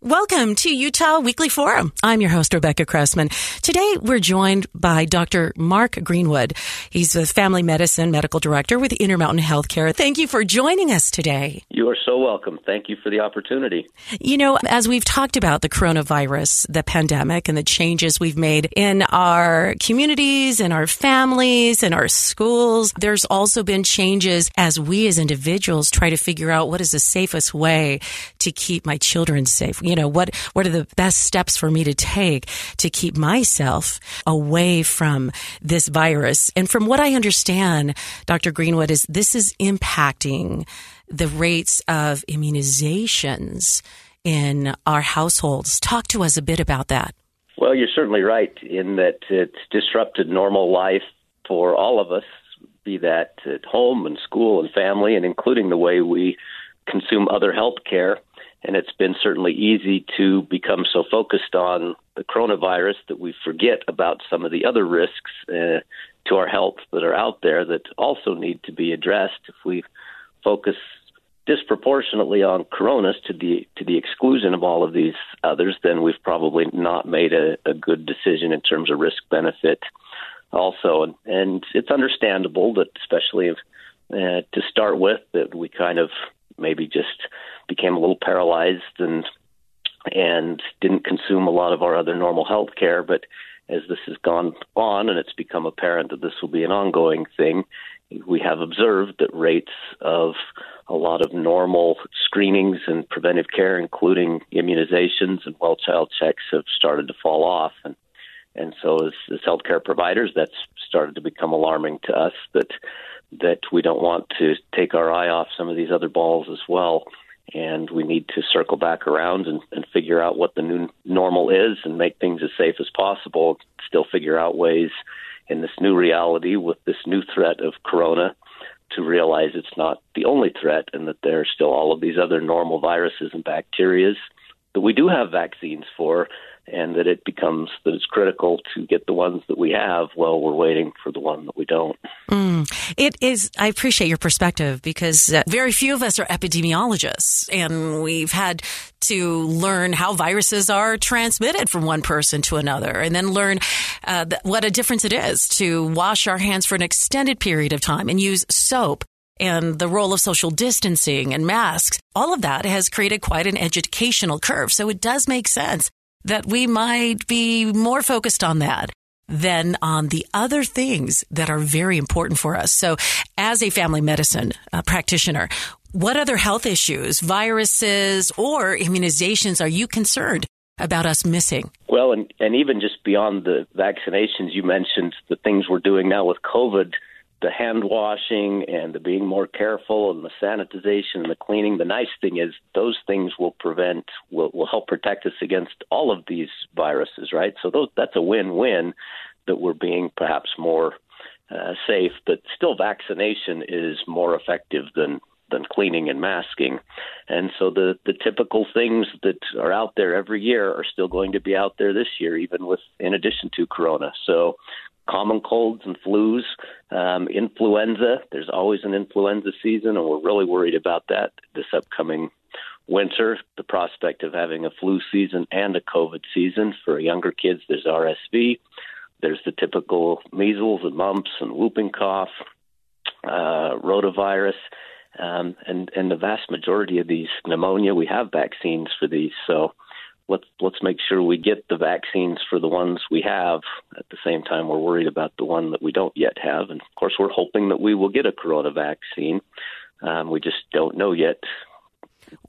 Welcome to Utah Weekly Forum. I'm your host, Rebecca Cressman. Today, we're joined by Dr. Mark Greenwood. He's a family medicine medical director with Intermountain Healthcare. Thank you for joining us today. You are so welcome. Thank you for the opportunity. You know, as we've talked about the coronavirus, the pandemic, and the changes we've made in our communities, in our families, in our schools, there's also been changes as we as individuals try to figure out what is the safest way to keep my children safe you know, what, what are the best steps for me to take to keep myself away from this virus? And from what I understand, Dr. Greenwood, is this is impacting the rates of immunizations in our households. Talk to us a bit about that. Well, you're certainly right in that it's disrupted normal life for all of us, be that at home and school and family, and including the way we consume other health care. And it's been certainly easy to become so focused on the coronavirus that we forget about some of the other risks uh, to our health that are out there that also need to be addressed. If we focus disproportionately on coronas to the to the exclusion of all of these others, then we've probably not made a, a good decision in terms of risk benefit. Also, and, and it's understandable that, especially if, uh, to start with, that we kind of maybe just became a little paralyzed and and didn't consume a lot of our other normal health care. But as this has gone on and it's become apparent that this will be an ongoing thing, we have observed that rates of a lot of normal screenings and preventive care, including immunizations and well child checks, have started to fall off. And and so as, as healthcare providers, that's started to become alarming to us that that we don't want to take our eye off some of these other balls as well and we need to circle back around and, and figure out what the new normal is and make things as safe as possible. Still figure out ways in this new reality with this new threat of corona to realize it's not the only threat and that there are still all of these other normal viruses and bacterias that we do have vaccines for and that it becomes that it's critical to get the ones that we have while we're waiting for the one that we don't. Mm. It is. I appreciate your perspective because uh, very few of us are epidemiologists, and we've had to learn how viruses are transmitted from one person to another, and then learn uh, what a difference it is to wash our hands for an extended period of time and use soap and the role of social distancing and masks, all of that has created quite an educational curve. So it does make sense that we might be more focused on that than on the other things that are very important for us. So, as a family medicine uh, practitioner, what other health issues, viruses, or immunizations are you concerned about us missing? Well, and, and even just beyond the vaccinations, you mentioned the things we're doing now with COVID the hand washing and the being more careful and the sanitization and the cleaning. The nice thing is those things will prevent, will, will help protect us against all of these viruses, right? So those, that's a win-win that we're being perhaps more uh, safe, but still vaccination is more effective than than cleaning and masking. And so the the typical things that are out there every year are still going to be out there this year, even with in addition to corona. So common colds and flus, um, influenza. There's always an influenza season, and we're really worried about that this upcoming winter. The prospect of having a flu season and a COVID season for younger kids. There's RSV. There's the typical measles and mumps and whooping cough, uh, rotavirus. Um, and and the vast majority of these pneumonia, we have vaccines for these. So let's let's make sure we get the vaccines for the ones we have. At the same time, we're worried about the one that we don't yet have, and of course, we're hoping that we will get a corona vaccine. Um, we just don't know yet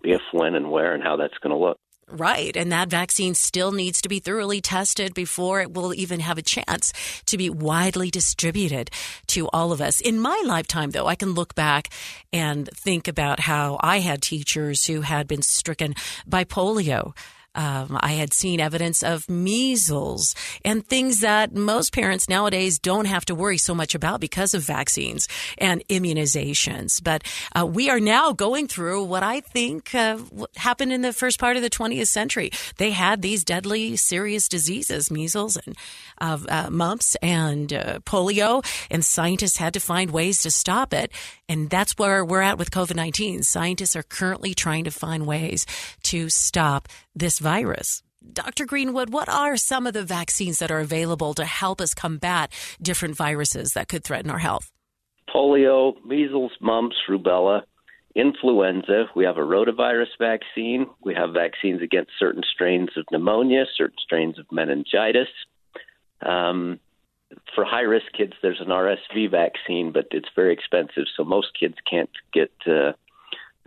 if, when, and where, and how that's going to look. Right. And that vaccine still needs to be thoroughly tested before it will even have a chance to be widely distributed to all of us. In my lifetime, though, I can look back and think about how I had teachers who had been stricken by polio Um, I had seen evidence of measles and things that most parents nowadays don't have to worry so much about because of vaccines and immunizations. But uh, we are now going through what I think uh, happened in the first part of the 20th century. They had these deadly, serious diseases, measles and uh, mumps and uh, polio, and scientists had to find ways to stop it. And that's where we're at with COVID 19. Scientists are currently trying to find ways to stop this virus. Dr. Greenwood, what are some of the vaccines that are available to help us combat different viruses that could threaten our health? Polio, measles, mumps, rubella, influenza. We have a rotavirus vaccine. We have vaccines against certain strains of pneumonia, certain strains of meningitis. Um, for high risk kids, there's an RSV vaccine, but it's very expensive, so most kids can't get uh,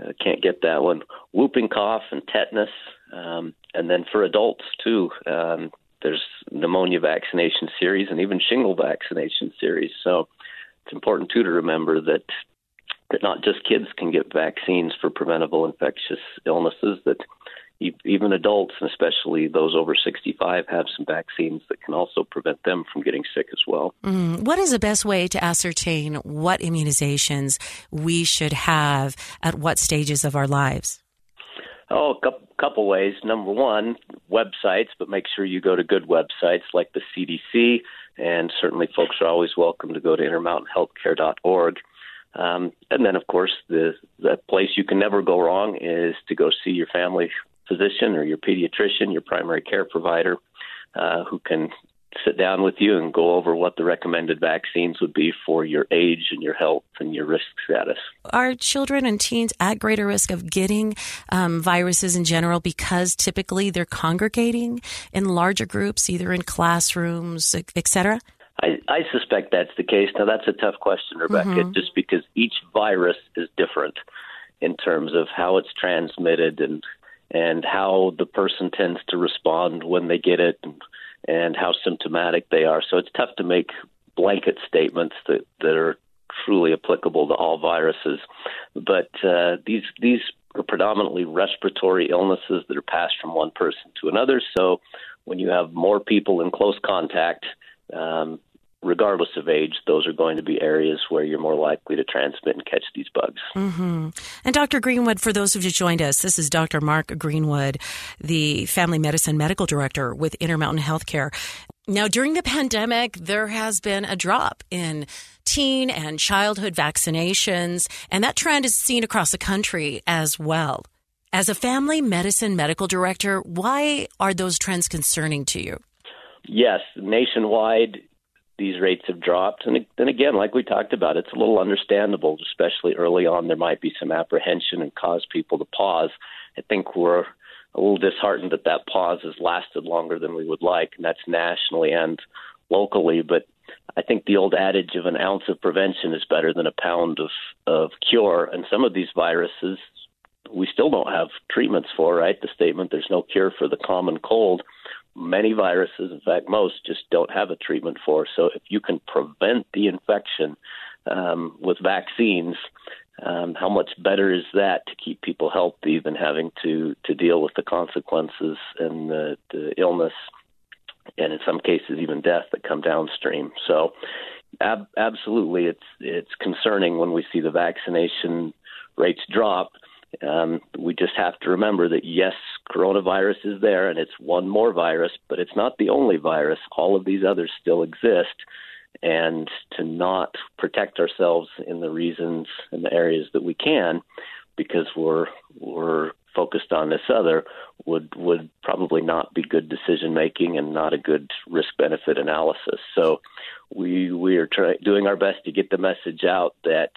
uh, can't get that one. Whooping cough and tetanus, um, and then for adults too, um, there's pneumonia vaccination series and even shingle vaccination series. So it's important too to remember that that not just kids can get vaccines for preventable infectious illnesses. That even adults, and especially those over 65, have some vaccines that can also prevent them from getting sick as well. Mm. What is the best way to ascertain what immunizations we should have at what stages of our lives? Oh, a couple ways. Number one, websites, but make sure you go to good websites like the CDC, and certainly folks are always welcome to go to intermountainhealthcare.org. Um, and then, of course, the the place you can never go wrong is to go see your family physician or your pediatrician, your primary care provider, uh, who can sit down with you and go over what the recommended vaccines would be for your age and your health and your risk status. Are children and teens at greater risk of getting um, viruses in general because typically they're congregating in larger groups, either in classrooms, etc.? I, I suspect that's the case. Now, that's a tough question, Rebecca, mm-hmm. just because each virus is different in terms of how it's transmitted and and how the person tends to respond when they get it and, and how symptomatic they are. So it's tough to make blanket statements that, that are truly applicable to all viruses. But uh, these these are predominantly respiratory illnesses that are passed from one person to another. So when you have more people in close contact, um, regardless of age, those are going to be areas where you're more likely to transmit and catch these bugs. Mm-hmm. And Dr. Greenwood, for those of you joined us, this is Dr. Mark Greenwood, the Family Medicine Medical Director with Intermountain Healthcare. Now, during the pandemic, there has been a drop in teen and childhood vaccinations, and that trend is seen across the country as well. As a family medicine medical director, why are those trends concerning to you? Yes, nationwide, these rates have dropped. And then again, like we talked about, it's a little understandable, especially early on. There might be some apprehension and cause people to pause. I think we're a little disheartened that that pause has lasted longer than we would like, and that's nationally and locally. But I think the old adage of an ounce of prevention is better than a pound of, of cure. And some of these viruses we still don't have treatments for, right? The statement, there's no cure for the common cold many viruses, in fact, most, just don't have a treatment for. So if you can prevent the infection um, with vaccines, um, how much better is that to keep people healthy than having to to deal with the consequences and the, the illness, and in some cases even death that come downstream. So, ab- absolutely, it's it's concerning when we see the vaccination rates drop um, we just have to remember that yes, coronavirus is there and it's one more virus, but it's not the only virus. All of these others still exist. And to not protect ourselves in the reasons and the areas that we can, because we're we're focused on this other, would would probably not be good decision making and not a good risk benefit analysis. So we we are try, doing our best to get the message out that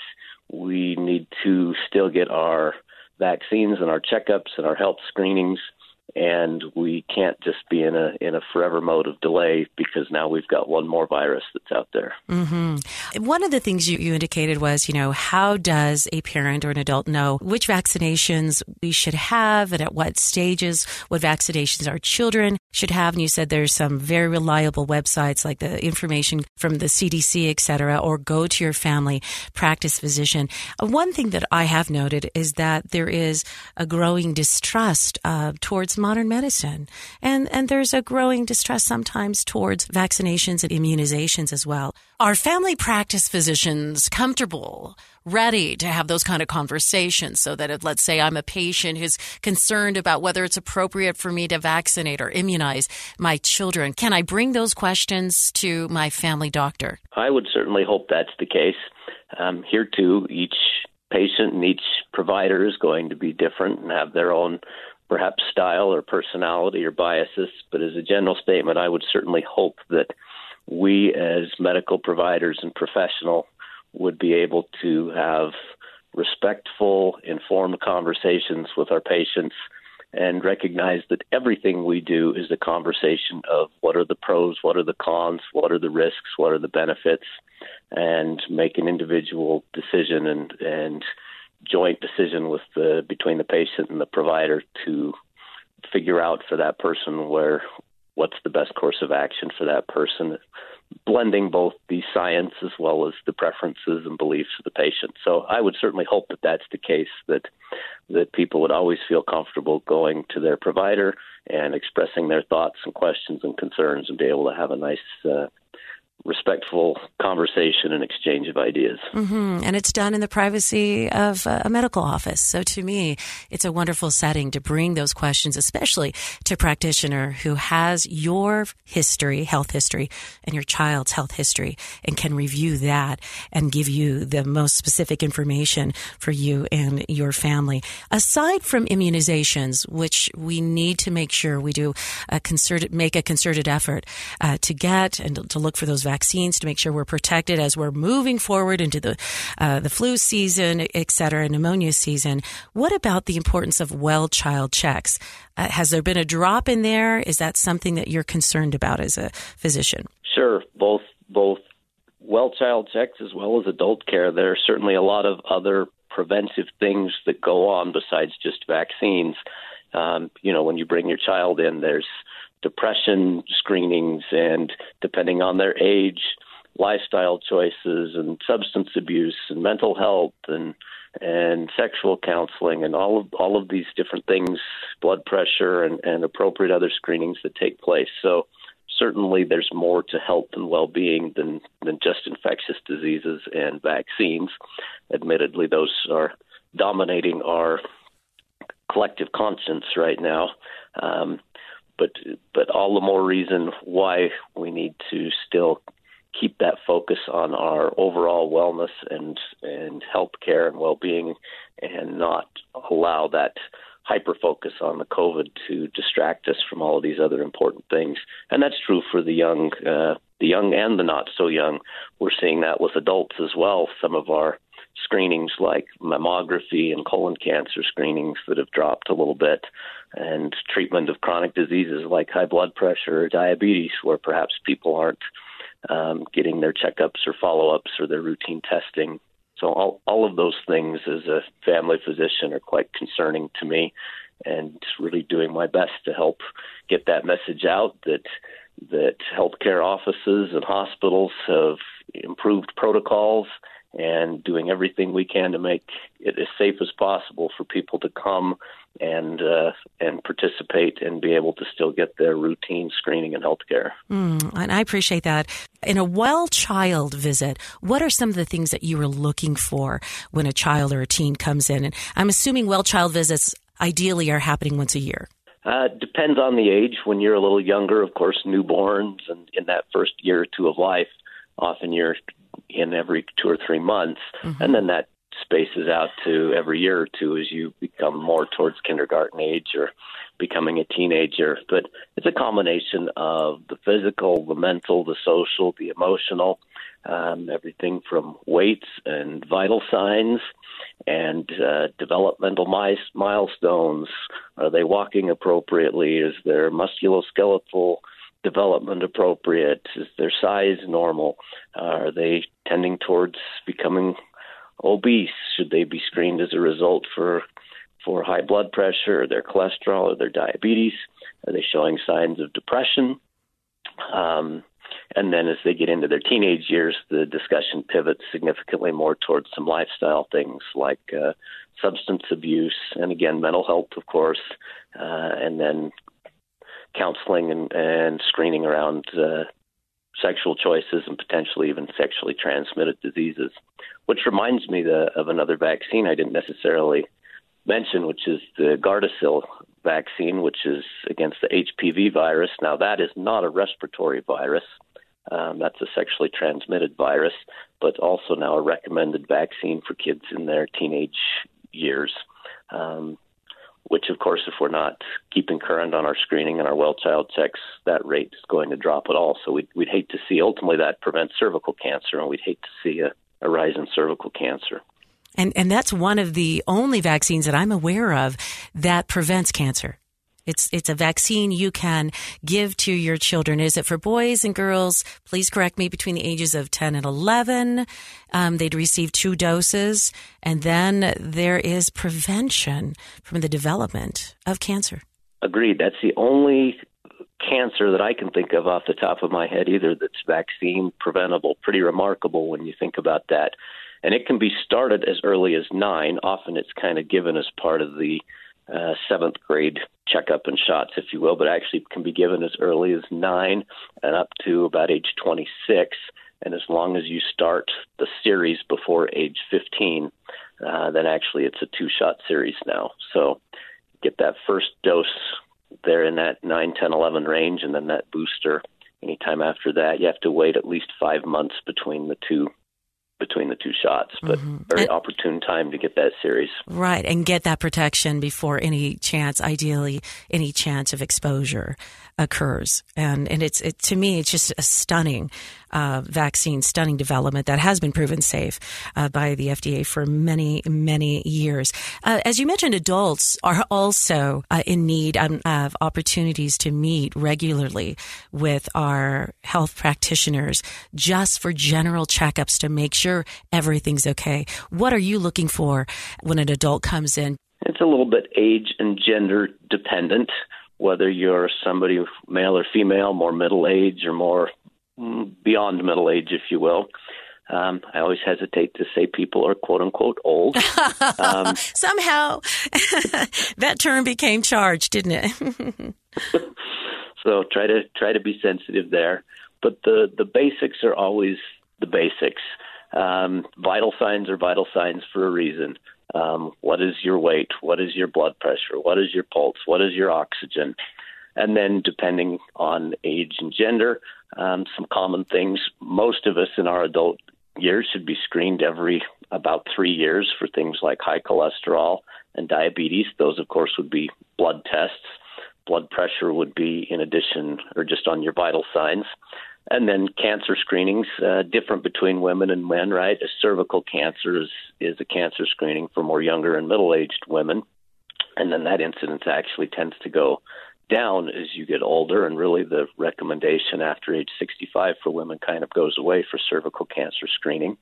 we need to still get our vaccines and our checkups and our health screenings and we can't just be in a in a forever mode of delay because now we've got one more virus that's out there. Mm-hmm. One of the things you, you indicated was, you know, how does a parent or an adult know which vaccinations we should have and at what stages, what vaccinations our children should have? And you said there's some very reliable websites like the information from the CDC, et cetera, or go to your family practice physician. Uh, one thing that I have noted is that there is a growing distrust uh, towards modern medicine. And, and there's a growing distrust sometimes towards vaccinations and immunizations as well. Are family practice physicians comfortable, ready to have those kind of conversations so that if, let's say, I'm a patient who's concerned about whether it's appropriate for me to vaccinate or immunize my children, can I bring those questions to my family doctor? I would certainly hope that's the case. Um, here, too, each patient and each provider is going to be different and have their own perhaps style or personality or biases. But as a general statement, I would certainly hope that we as medical providers and professional would be able to have respectful, informed conversations with our patients and recognize that everything we do is a conversation of what are the pros, what are the cons, what are the risks, what are the benefits, and make an individual decision and and joint decision with the between the patient and the provider to figure out for that person where what's the best course of action for that person blending both the science as well as the preferences and beliefs of the patient. So I would certainly hope that that's the case that that people would always feel comfortable going to their provider and expressing their thoughts and questions and concerns and be able to have a nice uh, respectful conversation and exchange of ideas. Mm-hmm. And it's done in the privacy of a medical office. So to me, it's a wonderful setting to bring those questions, especially to a practitioner who has your history, health history, and your child's health history and can review that and give you the most specific information for you and your family. Aside from immunizations, which we need to make sure we do a concerted, make a concerted effort uh, to get and to look for those vaccines vaccines to make sure we're protected as we're moving forward into the uh, the flu season, et cetera, pneumonia season. What about the importance of well child checks? Uh, has there been a drop in there? Is that something that you're concerned about as a physician? Sure, both both well child checks as well as adult care. There are certainly a lot of other preventive things that go on besides just vaccines. Um, you know, when you bring your child in, there's depression screenings and depending on their age, lifestyle choices and substance abuse and mental health and and sexual counseling and all of all of these different things, blood pressure and, and appropriate other screenings that take place. So certainly there's more to health and well being than, than just infectious diseases and vaccines. Admittedly those are dominating our collective conscience right now. Um, but but all the more reason why we need to still keep that focus on our overall wellness and and health care and well being and not allow that hyper focus on the COVID to distract us from all of these other important things. And that's true for the young uh, the young and the not so young. We're seeing that with adults as well. Some of our screenings like mammography and colon cancer screenings that have dropped a little bit, and treatment of chronic diseases like high blood pressure or diabetes, where perhaps people aren't um, getting their checkups or follow ups or their routine testing. So, all, all of those things as a family physician are quite concerning to me, and really doing my best to help get that message out that that healthcare offices and hospitals have improved protocols and doing everything we can to make it as safe as possible for people to come and uh, and participate and be able to still get their routine screening and health care. Mm, and I appreciate that. In a well child visit, what are some of the things that you are looking for when a child or a teen comes in? And I'm assuming well child visits ideally are happening once a year. Uh, depends on the age. When you're a little younger, of course, newborns and in that first year or two of life, often you're in every two or three months, mm-hmm. and then that spaces out to every year or two as you become more towards kindergarten age or becoming a teenager. But it's a combination of the physical, the mental, the social, the emotional, um, everything from weights and vital signs and uh, developmental mi- milestones. Are they walking appropriately? Is their musculoskeletal development appropriate? Is their size normal? Uh, are they tending towards becoming obese? Should they be screened as a result for for high blood pressure, or their cholesterol, or their diabetes? Are they showing signs of depression? Um, and then as they get into their teenage years, the discussion pivots significantly more towards some lifestyle things like uh, substance abuse and again mental health, of course, uh, and then counseling and, and screening around uh, sexual choices and potentially even sexually transmitted diseases. Which reminds me the, of another vaccine I didn't necessarily mention, which is the Gardasil vaccine, which is against the HPV virus. Now, that is not a respiratory virus. Um, that's a sexually transmitted virus, but also now a recommended vaccine for kids in their teenage years. Um, which, of course, if we're not keeping current on our screening and our well child checks, that rate is going to drop at all. So we'd, we'd hate to see ultimately that prevent cervical cancer, and we'd hate to see a, a rise in cervical cancer. And and that's one of the only vaccines that I'm aware of that prevents cancer. It's it's a vaccine you can give to your children. Is it for boys and girls? Please correct me. Between the ages of ten and eleven, um, they'd receive two doses, and then there is prevention from the development of cancer. Agreed. That's the only cancer that I can think of off the top of my head, either that's vaccine preventable. Pretty remarkable when you think about that. And it can be started as early as nine. Often it's kind of given as part of the uh, seventh grade checkup and shots, if you will, but actually can be given as early as nine and up to about age 26. And as long as you start the series before age 15, uh, then actually it's a two shot series now. So get that first dose there in that 9, 10, 11 range, and then that booster anytime after that. You have to wait at least five months between the two between the two shots, but mm-hmm. very and, opportune time to get that series. Right, and get that protection before any chance, ideally, any chance of exposure occurs. And and it's it, to me, it's just a stunning uh, vaccine, stunning development that has been proven safe uh, by the FDA for many many years. Uh, as you mentioned, adults are also uh, in need of opportunities to meet regularly with our health practitioners, just for general checkups to make sure everything's okay. What are you looking for when an adult comes in? It's a little bit age and gender dependent whether you're somebody male or female, more middle age or more mm, beyond middle age, if you will. Um, I always hesitate to say people are quote unquote old. Um, Somehow that term became charged, didn't it? so try to try to be sensitive there. But the the basics are always the basics. Um, vital signs are vital signs for a reason. Um, what is your weight? What is your blood pressure? What is your pulse? What is your oxygen? And then, depending on age and gender, um, some common things. Most of us in our adult years should be screened every about three years for things like high cholesterol and diabetes. Those, of course, would be blood tests. Blood pressure would be in addition or just on your vital signs. And then cancer screenings, uh, different between women and men, right? A cervical cancer is, is a cancer screening for more younger and middle aged women. And then that incidence actually tends to go down as you get older. And really, the recommendation after age 65 for women kind of goes away for cervical cancer screening.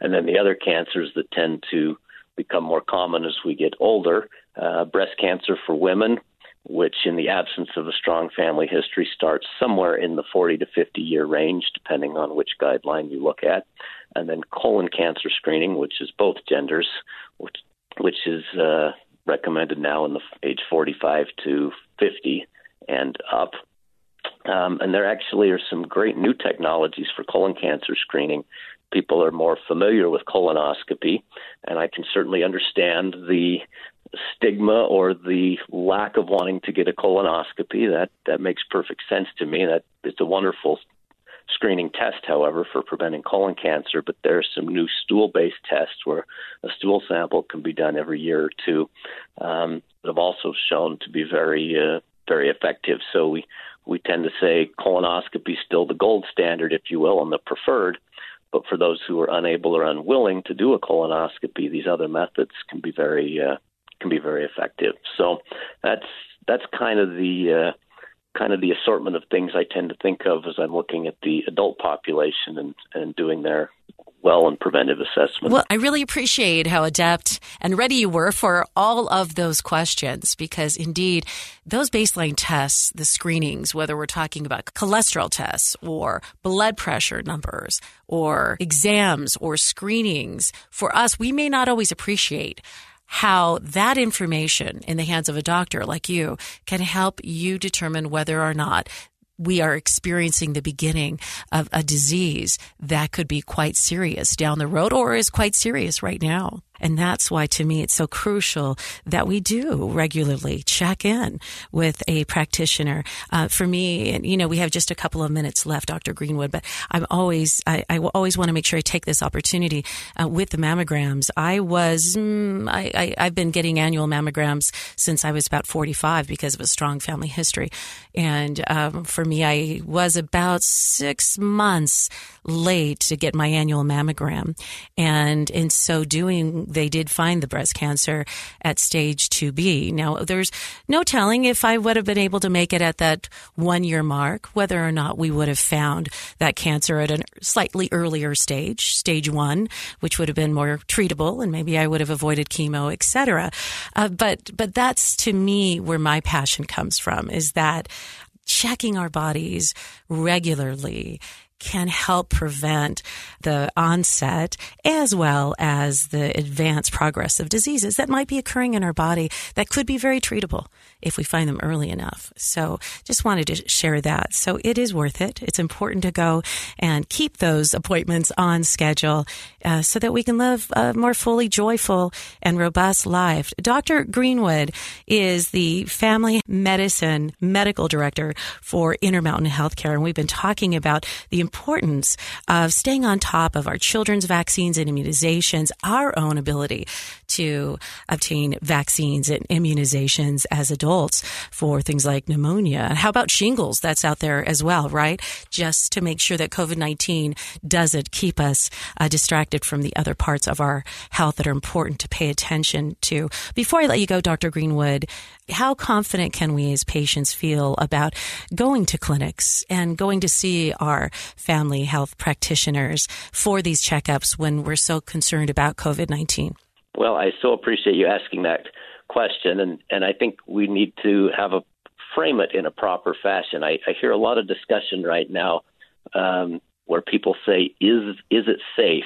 And then the other cancers that tend to become more common as we get older uh, breast cancer for women, which, in the absence of a strong family history, starts somewhere in the 40 to 50 year range, depending on which guideline you look at. And then colon cancer screening, which is both genders, which, which is uh, recommended now in the age 45 to 50 and up. Um, and there actually are some great new technologies for colon cancer screening. People are more familiar with colonoscopy, and I can certainly understand the stigma or the lack of wanting to get a colonoscopy. That that makes perfect sense to me. That it's a wonderful screening test, however, for preventing colon cancer. But there are some new stool-based tests where a stool sample can be done every year or two um, that have also shown to be very uh, very effective. So we we tend to say colonoscopy is still the gold standard, if you will, and the preferred. But for those who are unable or unwilling to do a colonoscopy, these other methods can be very uh, can be very effective. So that's that's kind of the uh, kind of the assortment of things I tend to think of as I'm looking at the adult population and, and doing their well and preventive assessment. Well, I really appreciate how adept and ready you were for all of those questions because indeed, those baseline tests, the screenings, whether we're talking about cholesterol tests or blood pressure numbers or exams or screenings, for us, we may not always appreciate how that information in the hands of a doctor like you can help you determine whether or not we are experiencing the beginning of a disease that could be quite serious down the road or is quite serious right now. And that's why to me it's so crucial that we do regularly check in with a practitioner. Uh, for me, and you know, we have just a couple of minutes left, Dr. Greenwood, but I'm always, I, I always want to make sure I take this opportunity uh, with the mammograms. I was, mm, I, I, have been getting annual mammograms since I was about 45 because of a strong family history. And um, for me, I was about six months late to get my annual mammogram. And in so doing, they did find the breast cancer at stage 2B. Now, there's no telling if I would have been able to make it at that one year mark, whether or not we would have found that cancer at a slightly earlier stage, stage one, which would have been more treatable and maybe I would have avoided chemo, etc. Uh, but, but that's to me where my passion comes from is that checking our bodies regularly can help prevent the onset as well as the advanced progress of diseases that might be occurring in our body that could be very treatable if we find them early enough. So just wanted to share that. So it is worth it. It's important to go and keep those appointments on schedule uh, so that we can live a more fully joyful and robust life. Dr. Greenwood is the family medicine medical director for Intermountain Healthcare, and we've been talking about the importance of staying on top of our children's vaccines and immunizations, our own ability to obtain vaccines and immunizations as adults for things like pneumonia. How about shingles? That's out there as well, right? Just to make sure that COVID 19 doesn't keep us uh, distracted from the other parts of our health that are important to pay attention to. Before I let you go, Dr. Greenwood, how confident can we as patients feel about going to clinics and going to see our family health practitioners for these checkups when we're so concerned about COVID 19? Well, I so appreciate you asking that question, and, and I think we need to have a frame it in a proper fashion. I, I hear a lot of discussion right now um, where people say, "Is is it safe?"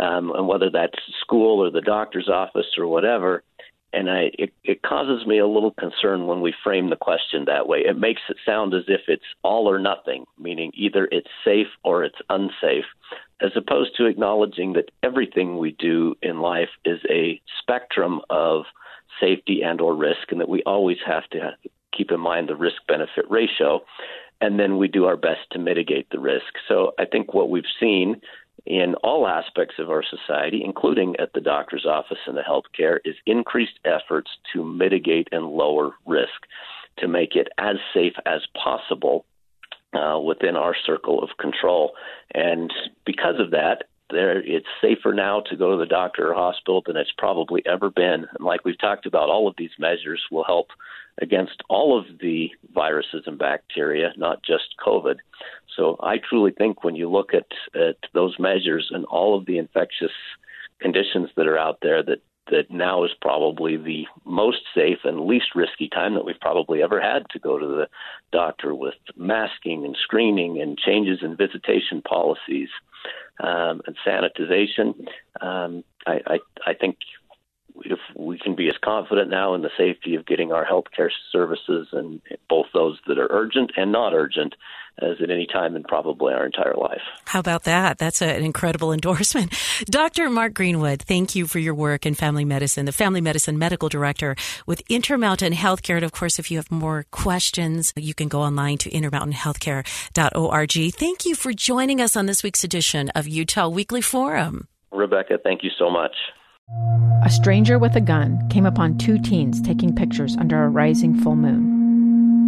Um, and whether that's school or the doctor's office or whatever, and I it, it causes me a little concern when we frame the question that way. It makes it sound as if it's all or nothing, meaning either it's safe or it's unsafe, as opposed to acknowledging that everything we do in life is a spectrum of safety and or risk and that we always have to keep in mind the risk benefit ratio and then we do our best to mitigate the risk. So I think what we've seen in all aspects of our society, including at the doctor's office and the healthcare, is increased efforts to mitigate and lower risk, to make it as safe as possible uh, within our circle of control. And because of that, there it's safer now to go to the doctor or hospital than it's probably ever been. And like we've talked about, all of these measures will help against all of the viruses and bacteria, not just COVID. So I truly think when you look at, at those measures and all of the infectious conditions that are out there, that that now is probably the most safe and least risky time that we've probably ever had to go to the doctor with masking and screening and changes in visitation policies um, and sanitization. Um, I, I, I think if we can be as confident now in the safety of getting our health care services and both those that are urgent and not urgent as at any time in probably our entire life. How about that? That's an incredible endorsement. Dr. Mark Greenwood, thank you for your work in family medicine, the family medicine medical director with Intermountain Healthcare. And of course, if you have more questions, you can go online to intermountainhealthcare.org. Thank you for joining us on this week's edition of Utah Weekly Forum. Rebecca, thank you so much. A stranger with a gun came upon two teens taking pictures under a rising full moon.